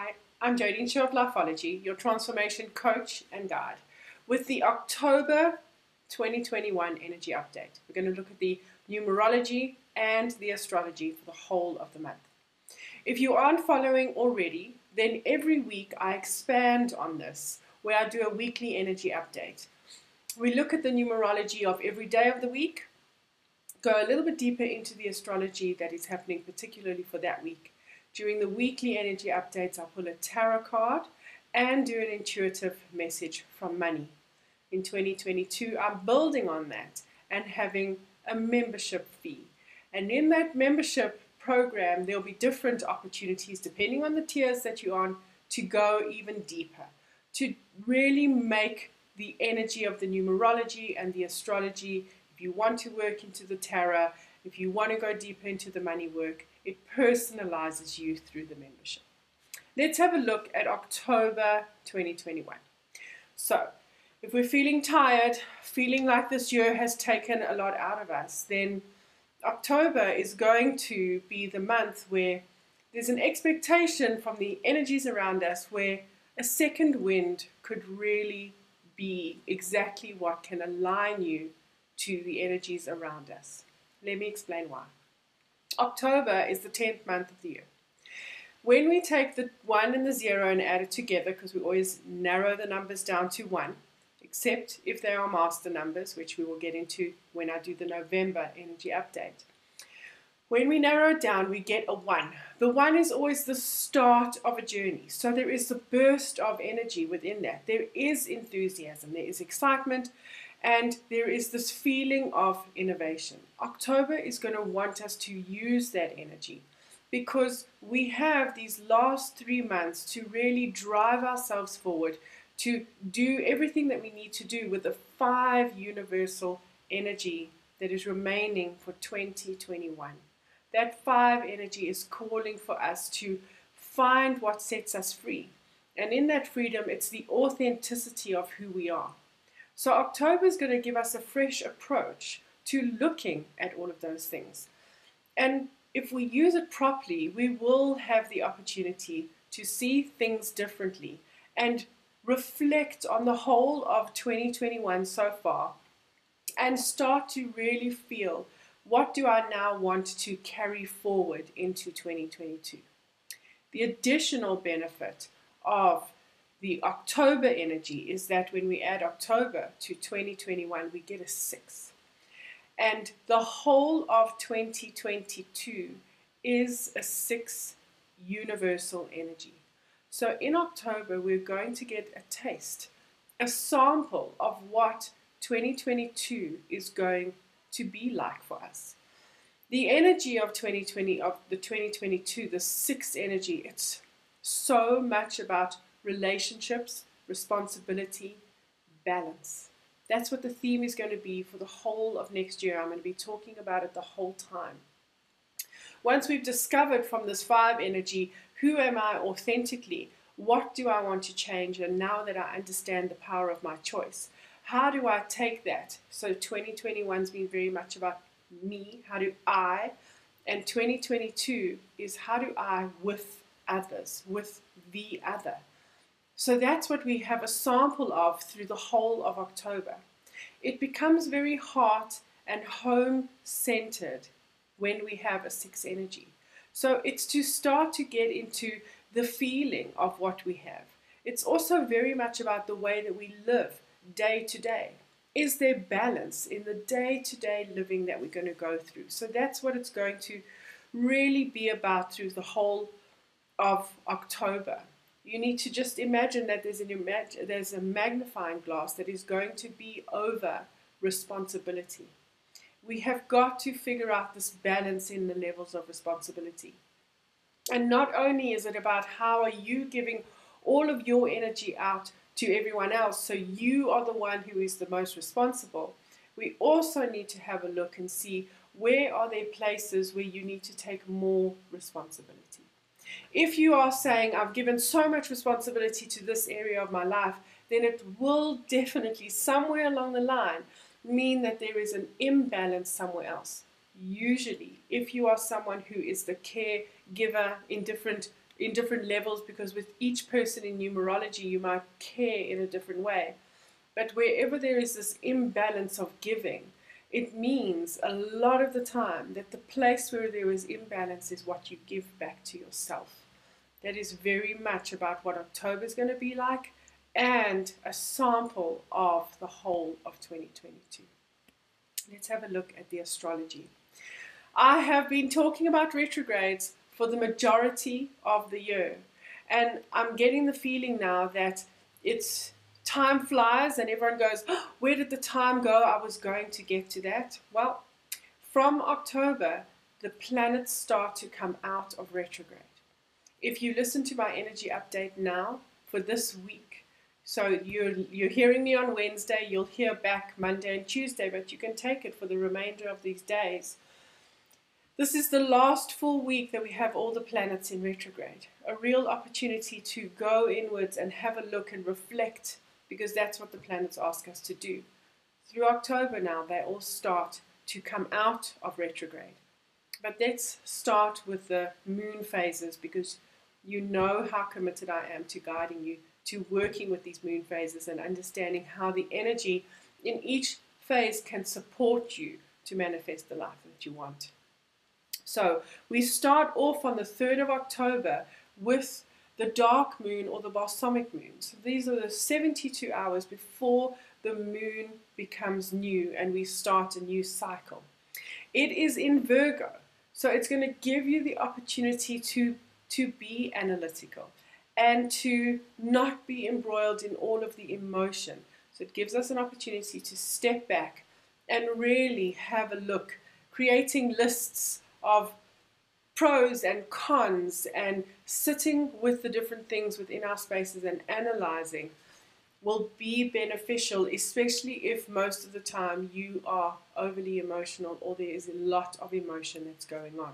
Hi, I'm Jodine Shaw of Lifeology, your transformation coach and guide, with the October 2021 energy update. We're going to look at the numerology and the astrology for the whole of the month. If you aren't following already, then every week I expand on this, where I do a weekly energy update. We look at the numerology of every day of the week, go a little bit deeper into the astrology that is happening, particularly for that week during the weekly energy updates, I'll pull a tarot card and do an intuitive message from money. In 2022, I'm building on that and having a membership fee. And in that membership program, there'll be different opportunities depending on the tiers that you're on to go even deeper, to really make the energy of the numerology and the astrology. If you want to work into the tarot, if you want to go deeper into the money work, it personalizes you through the membership. Let's have a look at October 2021. So, if we're feeling tired, feeling like this year has taken a lot out of us, then October is going to be the month where there's an expectation from the energies around us where a second wind could really be exactly what can align you to the energies around us. Let me explain why. October is the 10th month of the year. When we take the 1 and the 0 and add it together, because we always narrow the numbers down to 1, except if they are master numbers, which we will get into when I do the November energy update. When we narrow it down, we get a 1. The 1 is always the start of a journey. So there is the burst of energy within that. There is enthusiasm, there is excitement, and there is this feeling of innovation. October is going to want us to use that energy because we have these last three months to really drive ourselves forward, to do everything that we need to do with the five universal energy that is remaining for 2021. That five energy is calling for us to find what sets us free. And in that freedom, it's the authenticity of who we are. So October is going to give us a fresh approach to looking at all of those things. And if we use it properly, we will have the opportunity to see things differently and reflect on the whole of 2021 so far and start to really feel what do I now want to carry forward into 2022. The additional benefit of the October energy is that when we add October to 2021, we get a 6. And the whole of 2022 is a 6 universal energy. So in October, we're going to get a taste, a sample of what 2022 is going to be like for us. The energy of 2020, of the 2022, the 6 energy, it's so much about relationships, responsibility, balance. That's what the theme is going to be for the whole of next year. I'm going to be talking about it the whole time. Once we've discovered from this five energy, who am I authentically? What do I want to change? And now that I understand the power of my choice, how do I take that? So 2021's been very much about me. How do I? And 2022 is how do I with others, with the other. So that's what we have a sample of through the whole of October. It becomes very heart and home centered when we have a six energy. So it's to start to get into the feeling of what we have. It's also very much about the way that we live day to day. Is there balance in the day to day living that we're going to go through? So that's what it's going to really be about through the whole of October you need to just imagine that there's, an imag- there's a magnifying glass that is going to be over responsibility. We have got to figure out this balance in the levels of responsibility. And not only is it about how are you giving all of your energy out to everyone else, so you are the one who is the most responsible, we also need to have a look and see where are there places where you need to take more responsibility. If you are saying, I've given so much responsibility to this area of my life, then it will definitely, somewhere along the line, mean that there is an imbalance somewhere else. Usually, if you are someone who is the caregiver in different in different levels because with each person in numerology, you might care in a different way. But wherever there is this imbalance of giving, it means a lot of the time that the place where there is imbalance is what you give back to yourself. That is very much about what October is going to be like and a sample of the whole of 2022. Let's have a look at the astrology. I have been talking about retrogrades for the majority of the year, and I'm getting the feeling now that it's time flies and everyone goes, oh, Where did the time go? I was going to get to that. Well, from October, the planets start to come out of retrograde. If you listen to my energy update now for this week, so you're, you're hearing me on Wednesday, you'll hear back Monday and Tuesday, but you can take it for the remainder of these days. This is the last full week that we have all the planets in retrograde. A real opportunity to go inwards and have a look and reflect because that's what the planets ask us to do. Through October now, they all start to come out of retrograde. But let's start with the moon phases because you know how committed I am to guiding you to working with these moon phases and understanding how the energy in each phase can support you to manifest the life that you want. So we start off on the 3rd of October with the dark moon or the balsamic moon. So these are the 72 hours before the moon becomes new and we start a new cycle. It is in Virgo, so it's going to give you the opportunity to, to be analytical and to not be embroiled in all of the emotion. So it gives us an opportunity to step back and really have a look, creating lists of pros and cons and sitting with the different things within our spaces and analyzing will be beneficial, especially if most of the time you are overly emotional or there is a lot of emotion that's going on.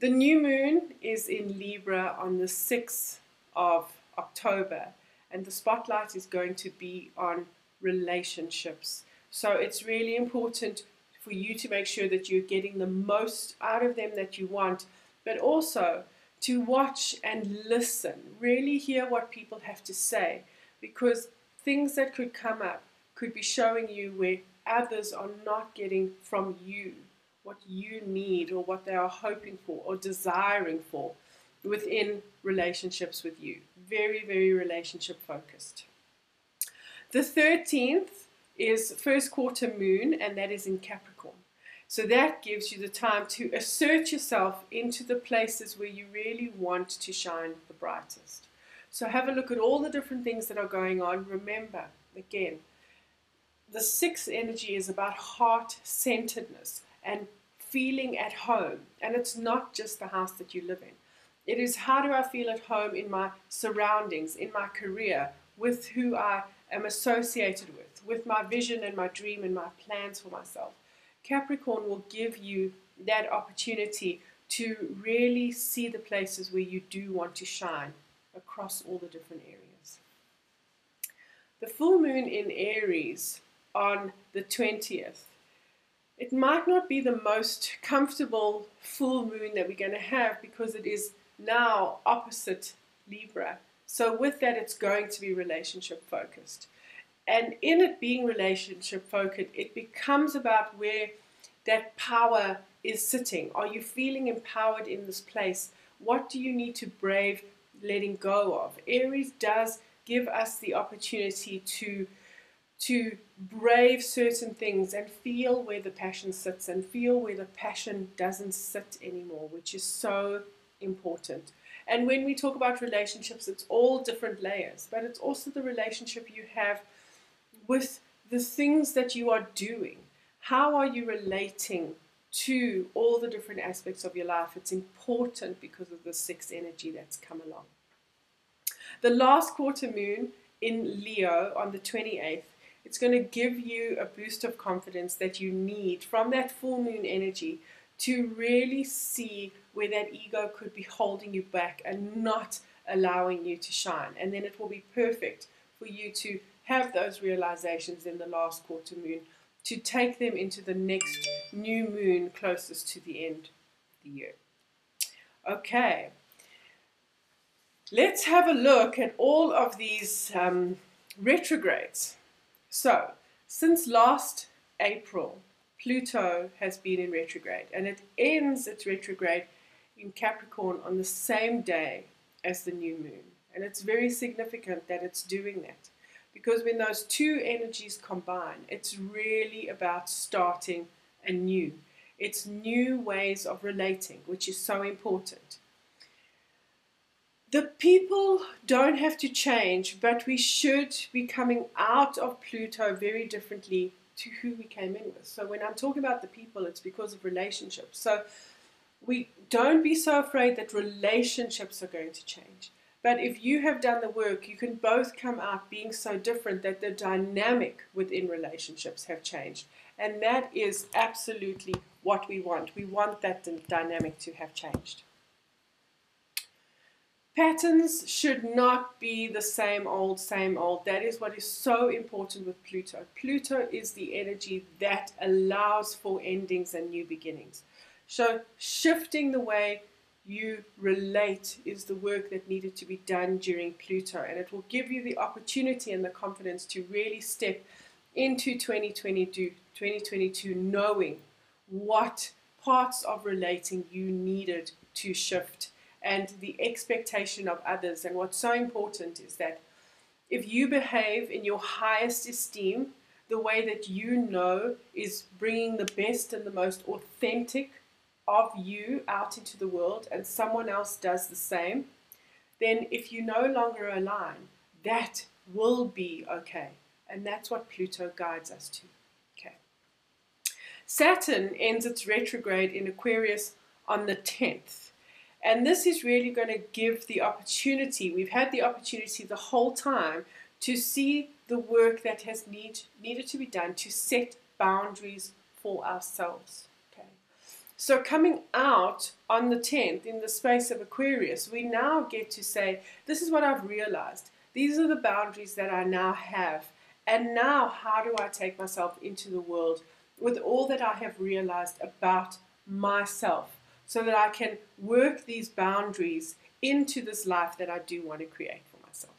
The new moon is in Libra on the 6th of October, and the spotlight is going to be on relationships. So it's really important for you to make sure that you're getting the most out of them that you want, but also to watch and listen, really hear what people have to say, because things that could come up could be showing you where others are not getting from you what you need or what they are hoping for or desiring for within relationships with you. Very, very relationship focused. The 13th is first quarter moon, and that is in Capricorn. So that gives you the time to assert yourself into the places where you really want to shine the brightest. So have a look at all the different things that are going on. Remember, again, the sixth energy is about heart centeredness and feeling at home. And it's not just the house that you live in. It is how do I feel at home in my surroundings, in my career, with who I am associated with with my vision and my dream and my plans for myself. Capricorn will give you that opportunity to really see the places where you do want to shine across all the different areas. The full moon in Aries on the 20th. It might not be the most comfortable full moon that we're going to have because it is now opposite Libra. So, with that, it's going to be relationship focused. And in it being relationship focused, it becomes about where that power is sitting. Are you feeling empowered in this place? What do you need to brave letting go of? Aries does give us the opportunity to to brave certain things and feel where the passion sits and feel where the passion doesn't sit anymore, which is so important. And when we talk about relationships, it's all different layers, but it's also the relationship you have with the things that you are doing. How are you relating to all the different aspects of your life? It's important because of the sixth energy that's come along. The last quarter moon in Leo on the 28th, it's going to give you a boost of confidence that you need from that full moon energy to really see where that ego could be holding you back and not allowing you to shine. And then it will be perfect for you to have those realizations in the last quarter moon to take them into the next new moon closest to the end of the year. Okay, let's have a look at all of these um, retrogrades. So, since last April, Pluto has been in retrograde and it ends its retrograde in Capricorn on the same day as the new moon. And it's very significant that it's doing that because when those two energies combine, it's really about starting anew. It's new ways of relating, which is so important. The people don't have to change, but we should be coming out of Pluto very differently to who we came in with. So when I'm talking about the people, it's because of relationships. So we don't be so afraid that relationships are going to change. But if you have done the work, you can both come out being so different that the dynamic within relationships have changed. And that is absolutely what we want. We want that dynamic to have changed. Patterns should not be the same old, same old. That is what is so important with Pluto. Pluto is the energy that allows for endings and new beginnings. So, shifting the way you relate is the work that needed to be done during Pluto, and it will give you the opportunity and the confidence to really step into 2022, 2022 knowing what parts of relating you needed to shift and the expectation of others. And what's so important is that if you behave in your highest esteem, the way that you know is bringing the best and the most authentic of you out into the world, and someone else does the same, then if you no longer align, that will be okay. And that's what Pluto guides us to. Okay. Saturn ends its retrograde in Aquarius on the 10th. And this is really going to give the opportunity, we've had the opportunity the whole time to see the work that has need, needed to be done to set boundaries for ourselves. So coming out on the 10th in the space of Aquarius, we now get to say, this is what I've realized. These are the boundaries that I now have. And now how do I take myself into the world with all that I have realized about myself? so that I can work these boundaries into this life that I do want to create for myself.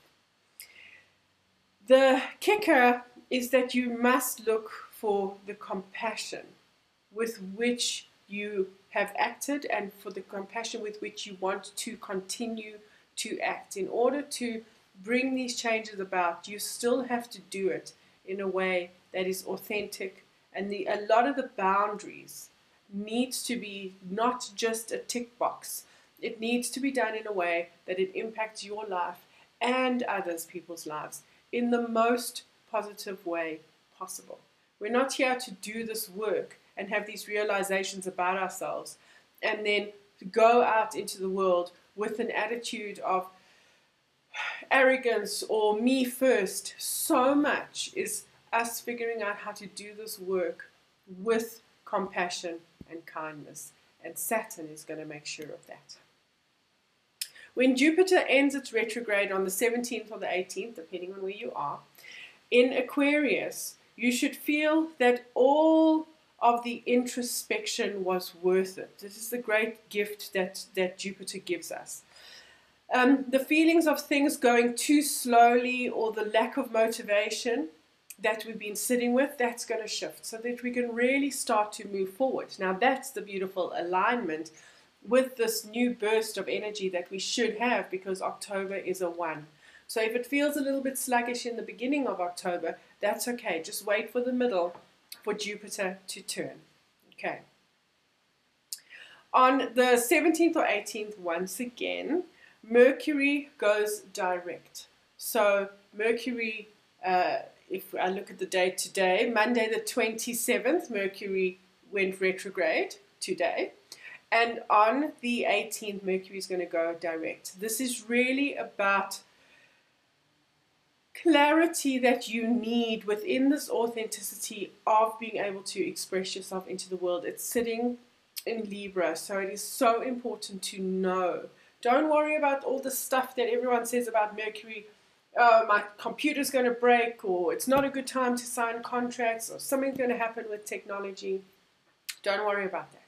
The kicker is that you must look for the compassion with which you have acted and for the compassion with which you want to continue to act. In order to bring these changes about, you still have to do it in a way that is authentic. And the, a lot of the boundaries needs to be not just a tick box. It needs to be done in a way that it impacts your life and others people's lives in the most positive way possible. We're not here to do this work and have these realizations about ourselves and then go out into the world with an attitude of arrogance or me first. So much is us figuring out how to do this work with compassion and kindness. And Saturn is going to make sure of that. When Jupiter ends its retrograde on the 17th or the 18th, depending on where you are, in Aquarius, you should feel that all of the introspection was worth it. This is the great gift that, that Jupiter gives us. Um, the feelings of things going too slowly or the lack of motivation that we've been sitting with, that's going to shift so that we can really start to move forward. Now, that's the beautiful alignment with this new burst of energy that we should have because October is a one. So, if it feels a little bit sluggish in the beginning of October, that's okay. Just wait for the middle for Jupiter to turn. Okay. On the 17th or 18th, once again, Mercury goes direct. So, Mercury. Uh, if I look at the date today, Monday the 27th, Mercury went retrograde today. And on the 18th, Mercury is going to go direct. This is really about clarity that you need within this authenticity of being able to express yourself into the world. It's sitting in Libra, so it is so important to know. Don't worry about all the stuff that everyone says about Mercury oh, my computer's going to break, or it's not a good time to sign contracts, or something's going to happen with technology. Don't worry about that.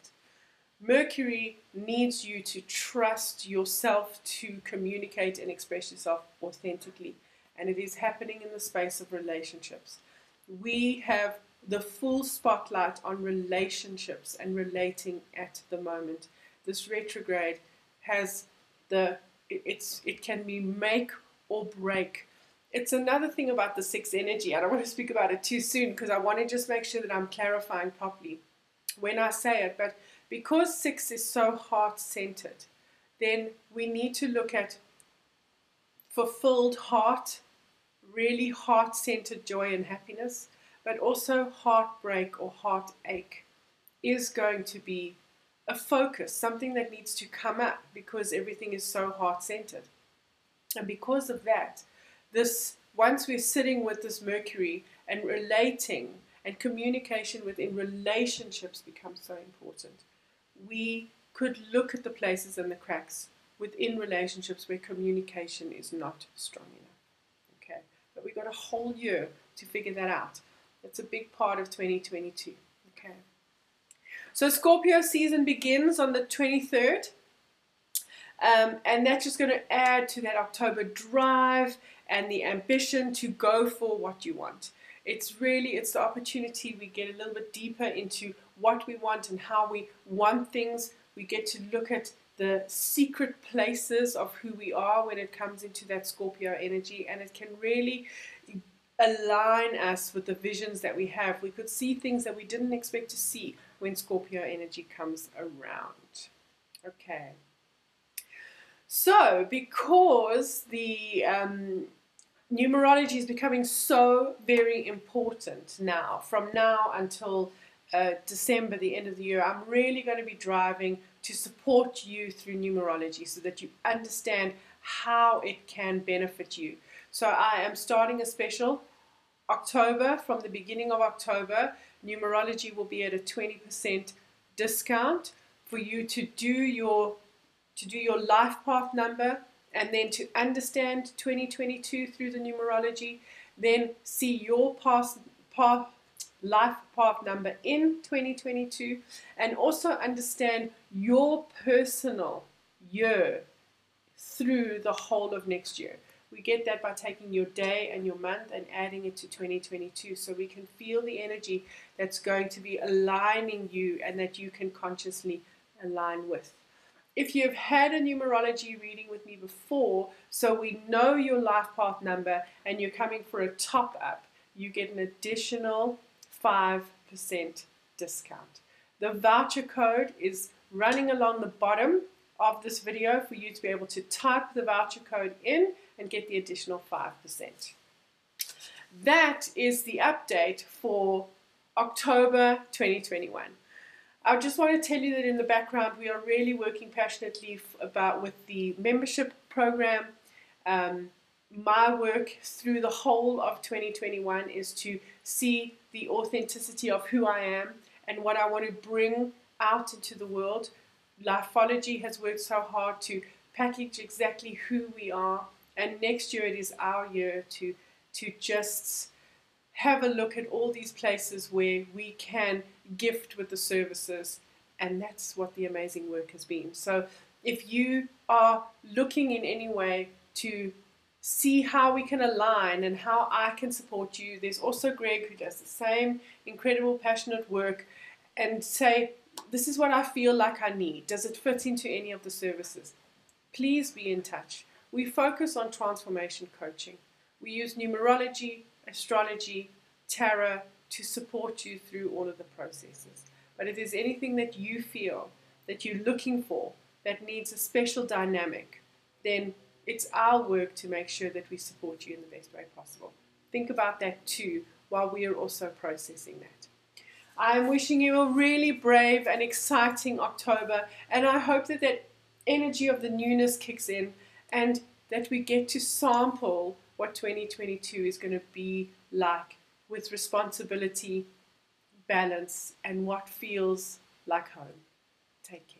Mercury needs you to trust yourself to communicate and express yourself authentically. And it is happening in the space of relationships. We have the full spotlight on relationships and relating at the moment. This retrograde has the it's it can be make or break. It's another thing about the six energy. I don't want to speak about it too soon because I want to just make sure that I'm clarifying properly when I say it. But because six is so heart centered, then we need to look at fulfilled heart, really heart centered joy and happiness, but also heartbreak or heartache is going to be a focus, something that needs to come up because everything is so heart centered. And because of that, this once we're sitting with this Mercury and relating and communication within relationships becomes so important. We could look at the places and the cracks within relationships where communication is not strong enough. But we've got a whole year to figure that out. That's a big part of 2022. Okay. So Scorpio season begins on the 23rd. Um, and that's just going to add to that October drive and the ambition to go for what you want. It's really it's the opportunity we get a little bit deeper into what we want and how we want things. We get to look at the secret places of who we are when it comes into that Scorpio energy, and it can really align us with the visions that we have. We could see things that we didn't expect to see when Scorpio energy comes around. Okay. So, because the um, numerology is becoming so very important now, from now until uh, December, the end of the year, I'm really going to be driving to support you through numerology so that you understand how it can benefit you. So, I am starting a special October, from the beginning of October, numerology will be at a 20% discount for you to do your to do your life path number and then to understand 2022 through the numerology then see your past path life path number in 2022 and also understand your personal year through the whole of next year we get that by taking your day and your month and adding it to 2022 so we can feel the energy that's going to be aligning you and that you can consciously align with. If you've had a numerology reading with me before, so we know your life path number and you're coming for a top up, you get an additional 5% discount. The voucher code is running along the bottom of this video for you to be able to type the voucher code in and get the additional 5%. That is the update for October 2021. I just want to tell you that in the background we are really working passionately about with the membership program. Um, my work through the whole of 2021 is to see the authenticity of who I am and what I want to bring out into the world. Lifeology has worked so hard to package exactly who we are. And next year it is our year to to just have a look at all these places where we can gift with the services. And that's what the amazing work has been. So if you are looking in any way to see how we can align and how I can support you there's also Greg who does the same incredible passionate work and say this is what I feel like I need does it fit into any of the services please be in touch we focus on transformation coaching. We use numerology, astrology, tarot to support you through all of the processes. But if there's anything that you feel that you're looking for that needs a special dynamic, then it's our work to make sure that we support you in the best way possible. Think about that too while we are also processing that. I am wishing you a really brave and exciting October, and I hope that that energy of the newness kicks in and that we get to sample what 2022 is going to be like with responsibility, balance, and what feels like home. Take care.